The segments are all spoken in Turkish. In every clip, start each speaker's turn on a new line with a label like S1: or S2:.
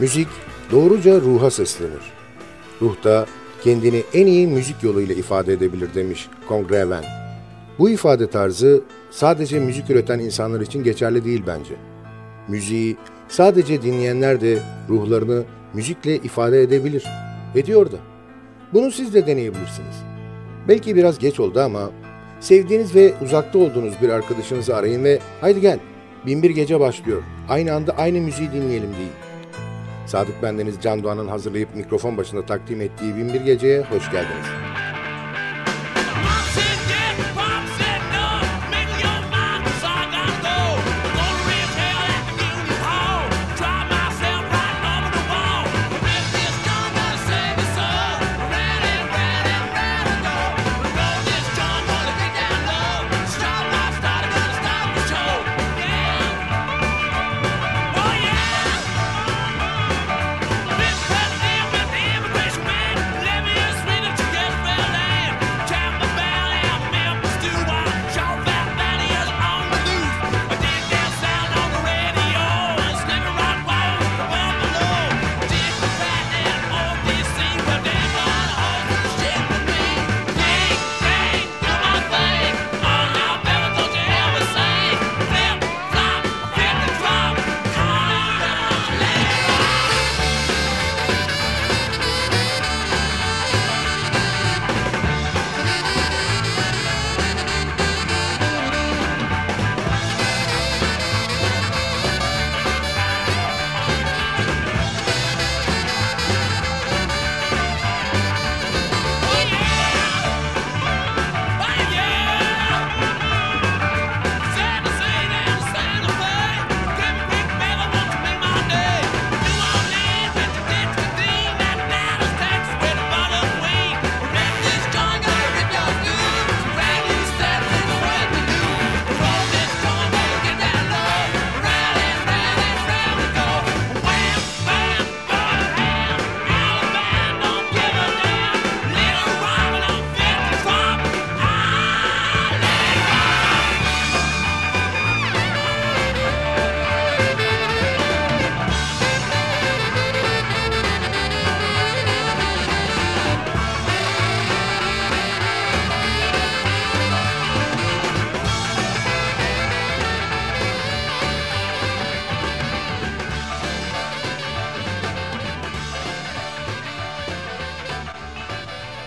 S1: Müzik doğruca ruha seslenir. Ruh da kendini en iyi müzik yoluyla ifade edebilir demiş Kongreven. Bu ifade tarzı sadece müzik üreten insanlar için geçerli değil bence. Müziği sadece dinleyenler de ruhlarını müzikle ifade edebilir. Ediyor da. Bunu siz de deneyebilirsiniz. Belki biraz geç oldu ama sevdiğiniz ve uzakta olduğunuz bir arkadaşınızı arayın ve haydi gel, binbir gece başlıyor, aynı anda aynı müziği dinleyelim deyin.
S2: Sadık Bendeniz Can Doğan'ın hazırlayıp mikrofon başında takdim ettiği Binbir Gece'ye hoş geldiniz.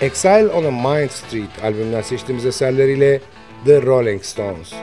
S2: Exile on a Mind Street albümünden seçtiğimiz eserleriyle The Rolling Stones.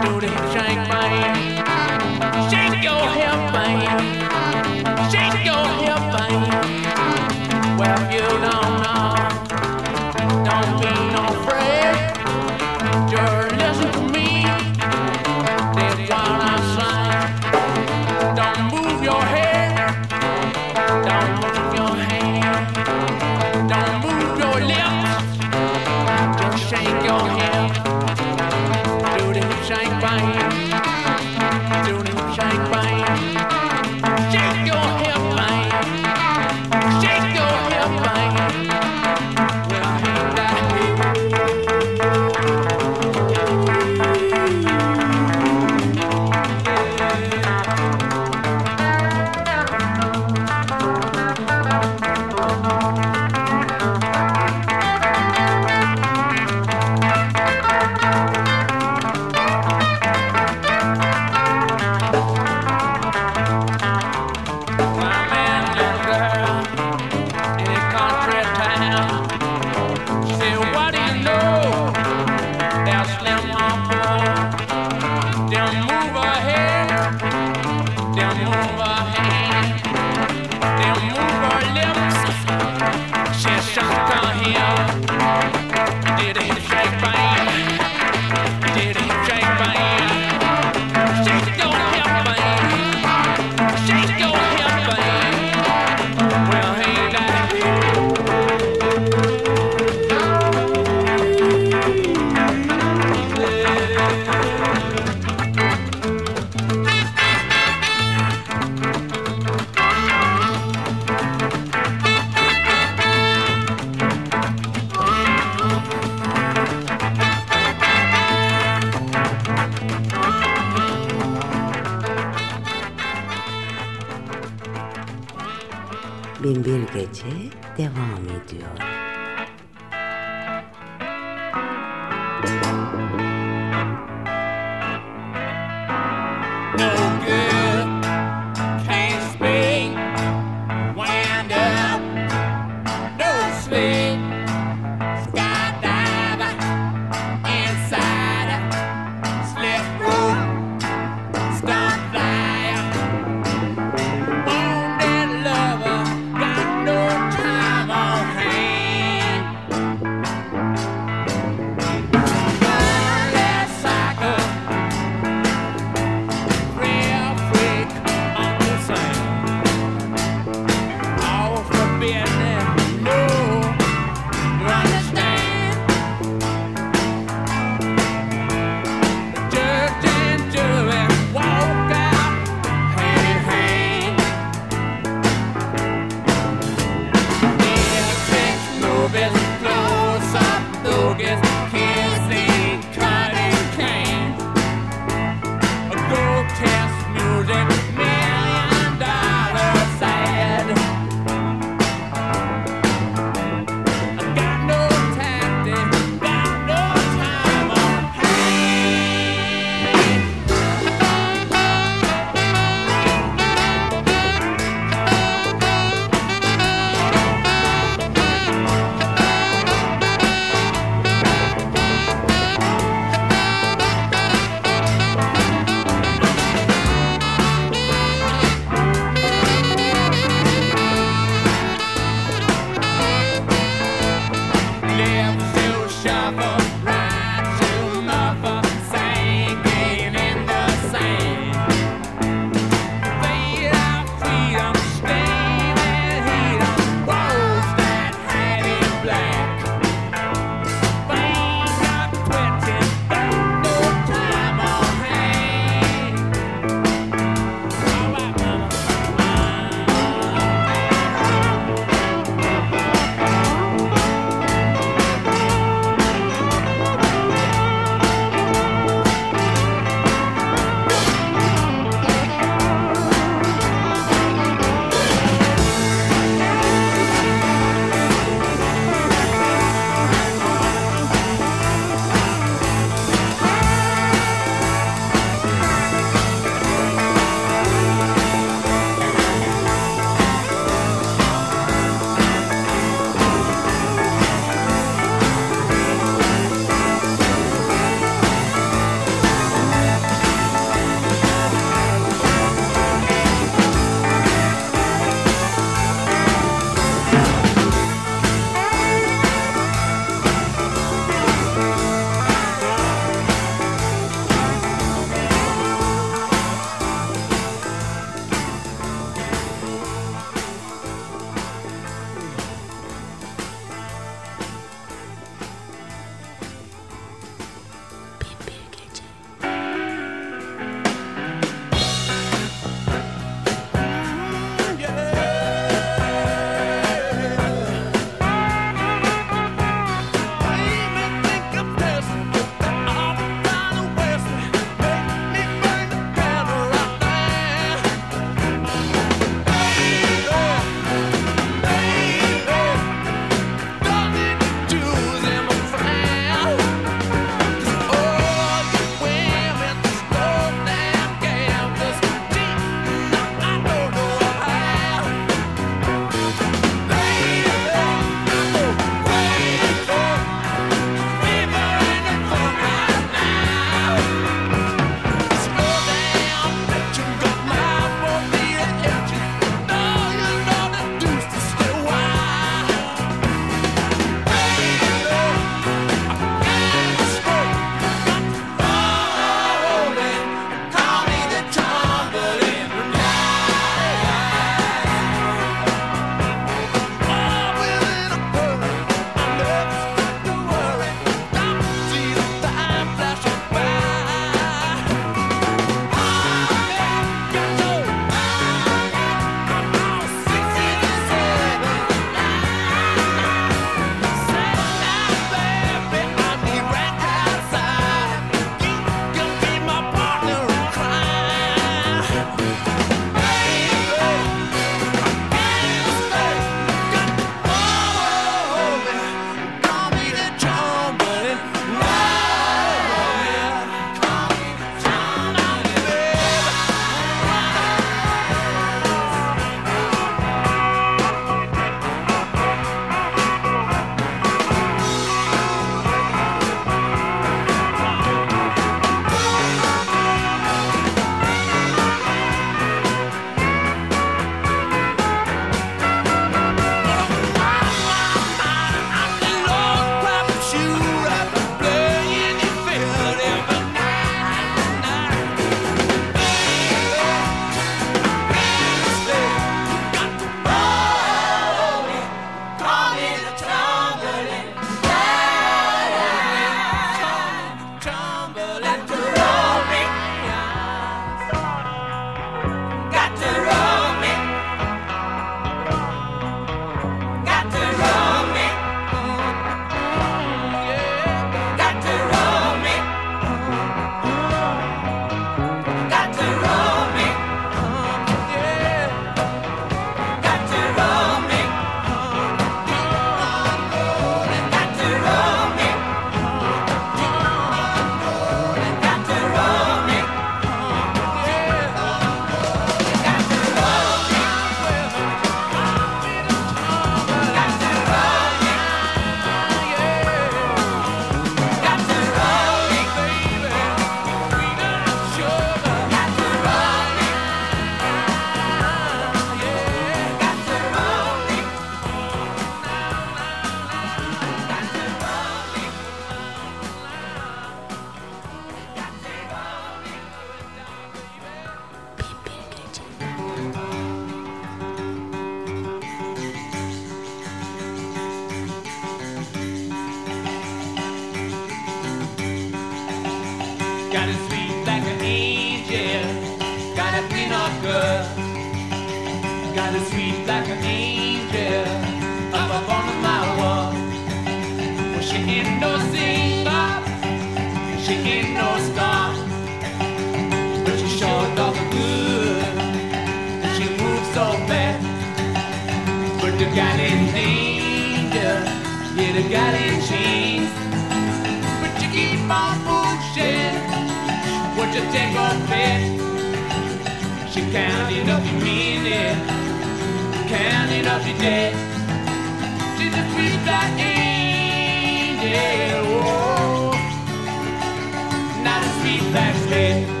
S1: That's
S2: it.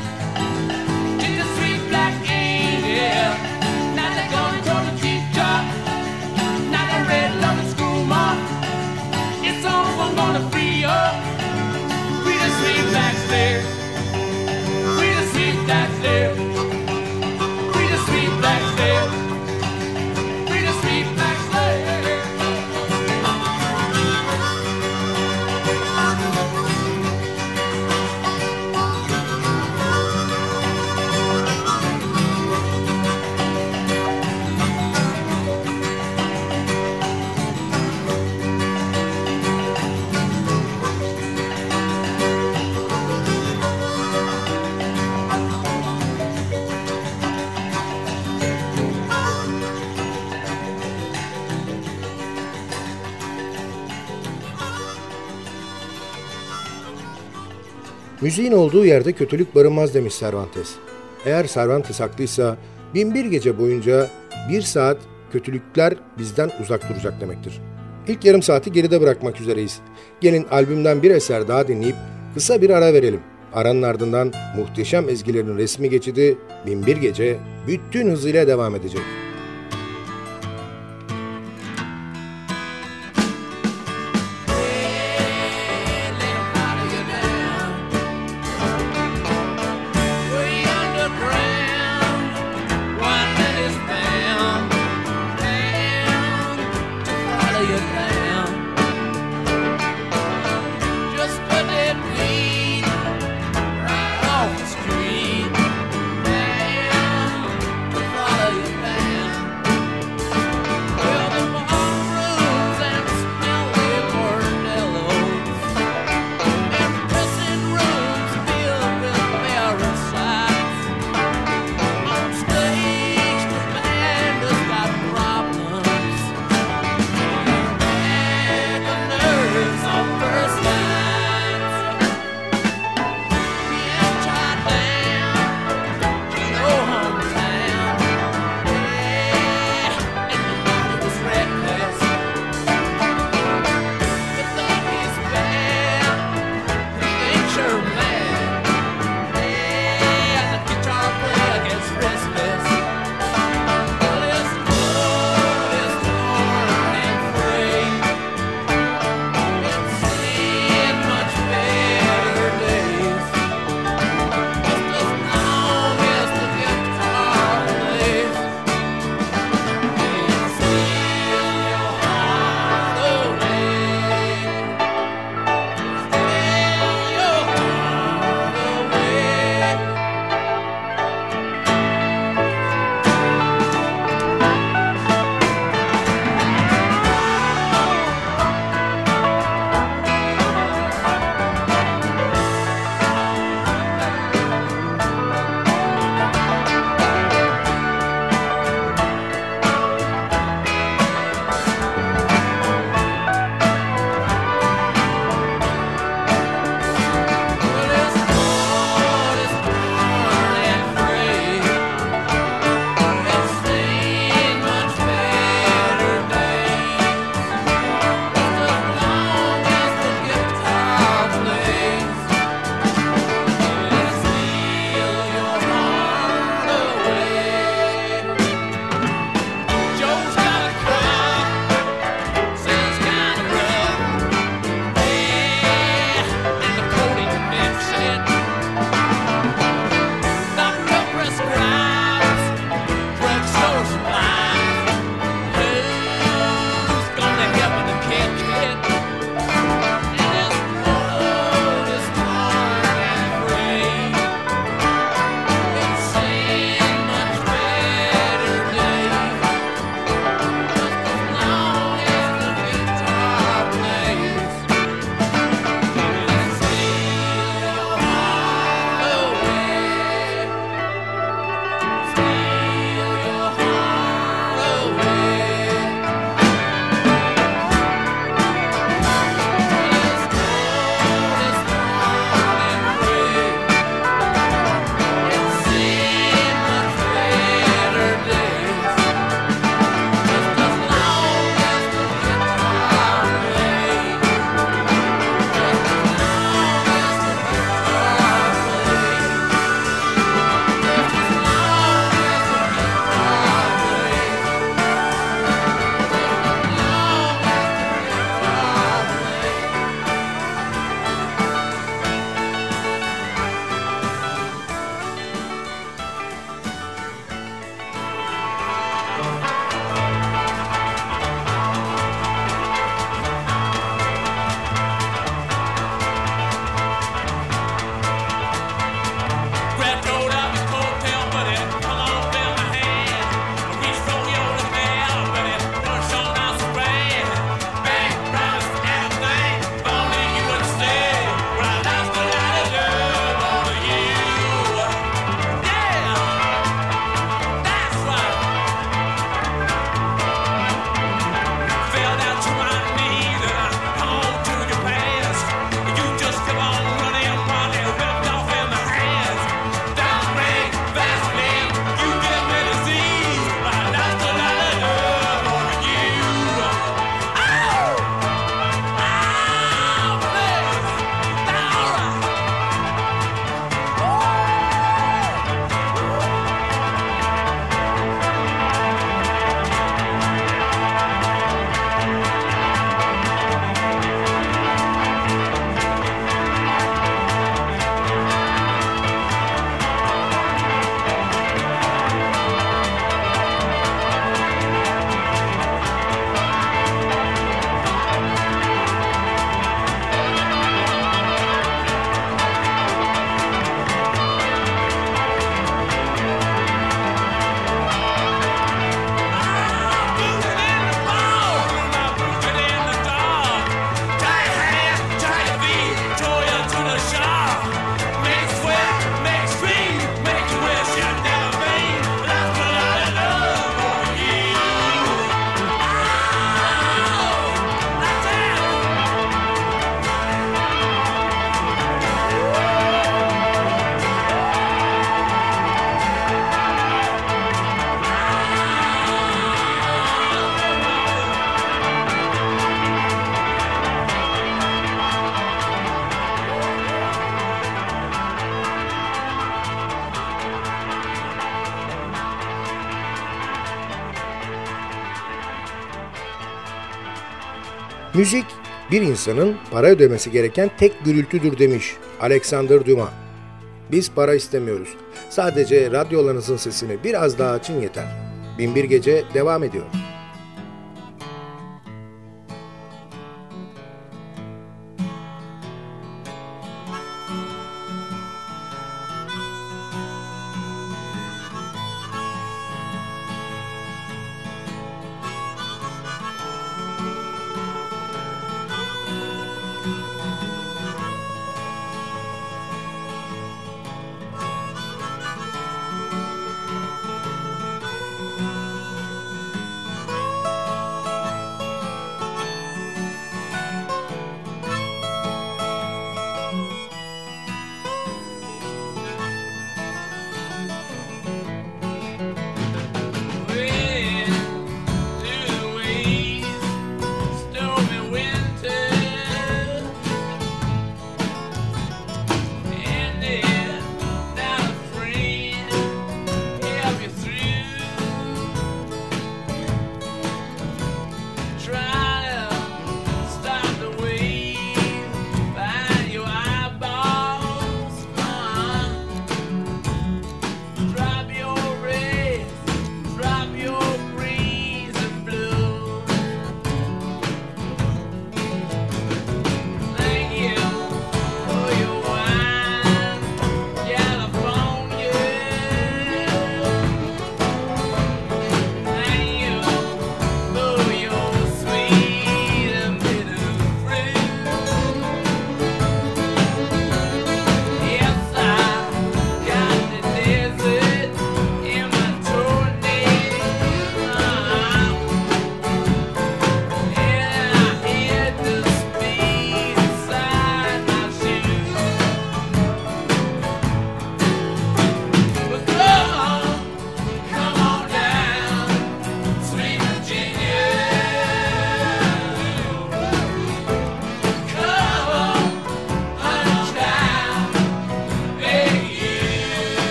S1: Müziğin olduğu yerde kötülük barınmaz demiş Cervantes. Eğer Cervantes haklıysa binbir gece boyunca bir saat kötülükler bizden uzak duracak demektir. İlk yarım saati geride bırakmak üzereyiz. Gelin albümden bir eser daha dinleyip kısa bir ara verelim. Aranın ardından muhteşem ezgilerin resmi geçidi Binbir Gece bütün hızıyla devam edecek.
S2: Müzik bir insanın para ödemesi gereken tek gürültüdür demiş Alexander Dumas. Biz para istemiyoruz. Sadece radyolarınızın sesini biraz daha açın yeter. Binbir Gece devam ediyor.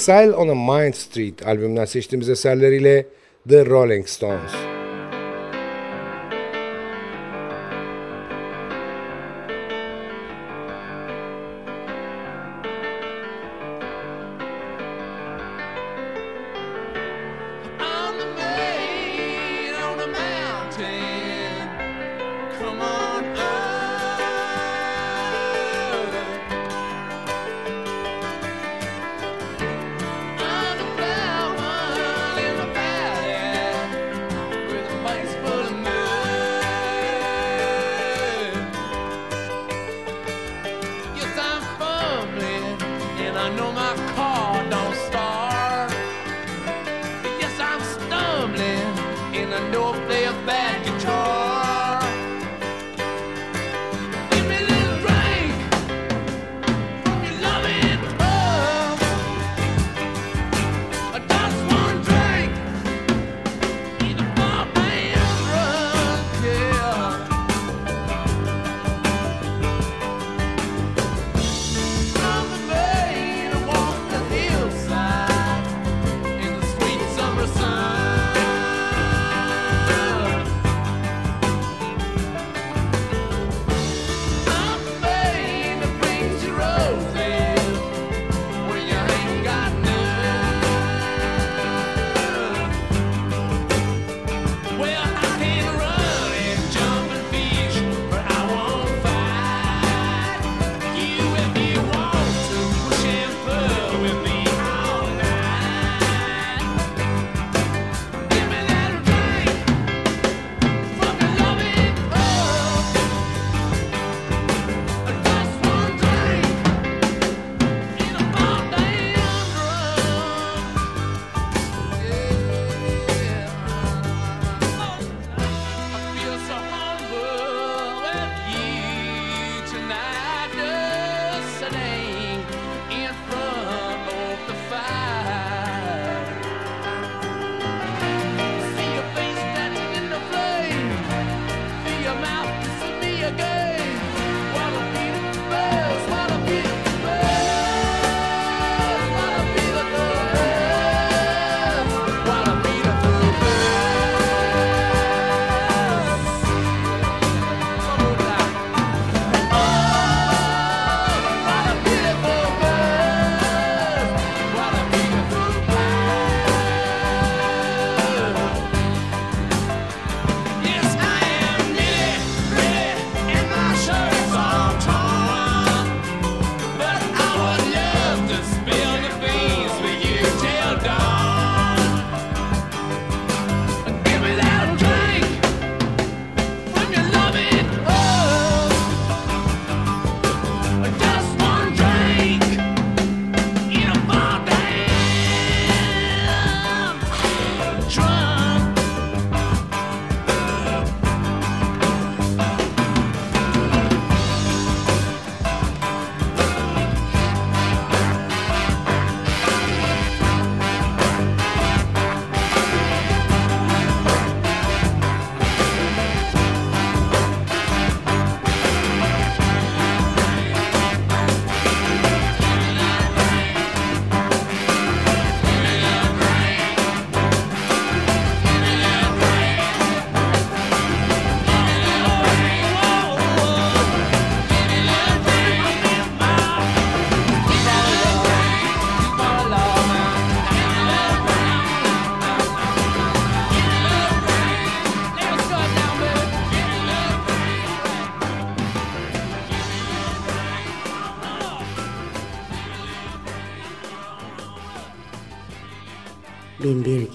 S2: Exile on a Mind Street albümünden seçtiğimiz eserleriyle The Rolling Stones.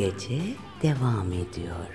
S2: Gece devam ediyor.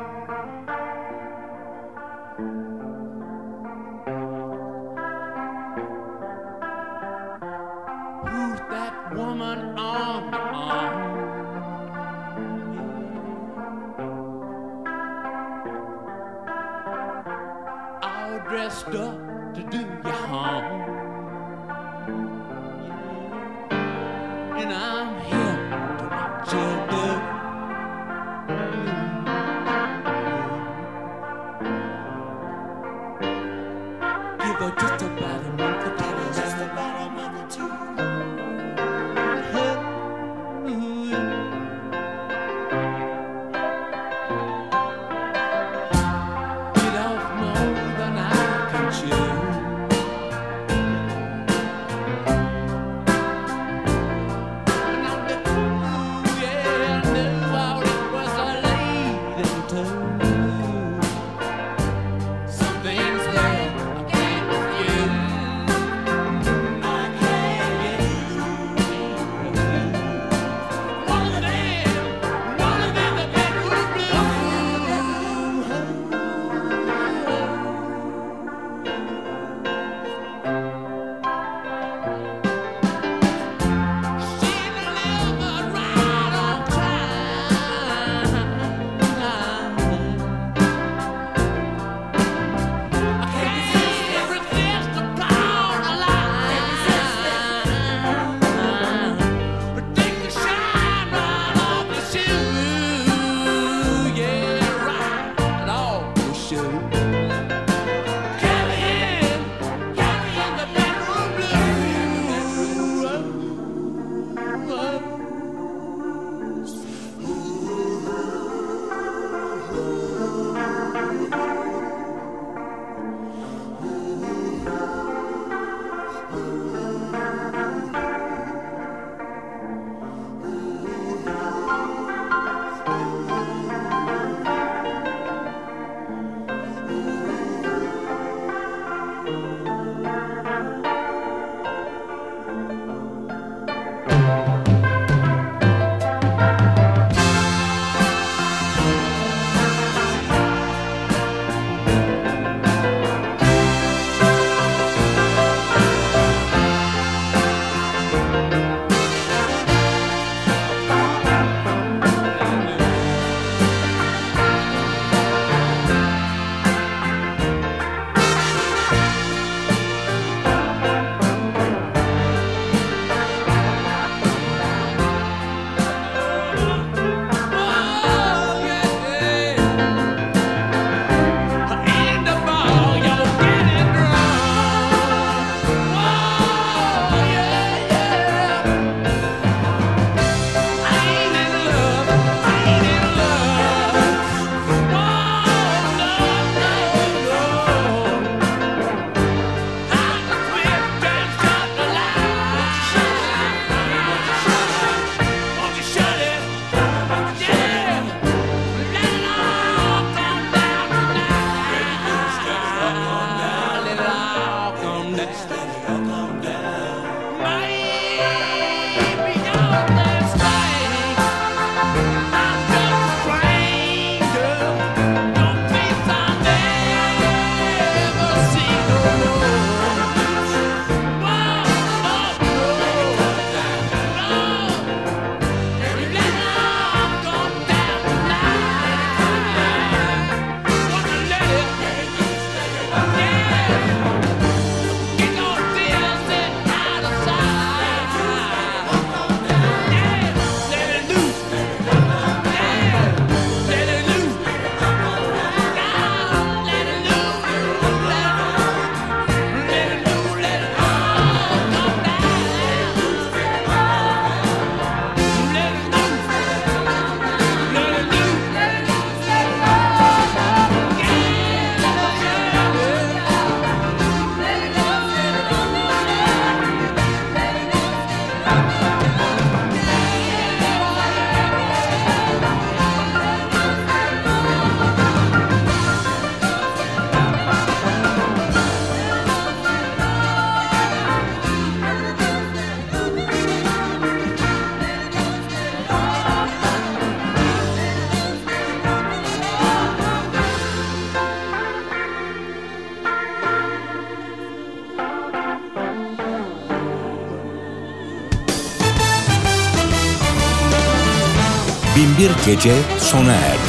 S3: Binbir Gece sona erdi.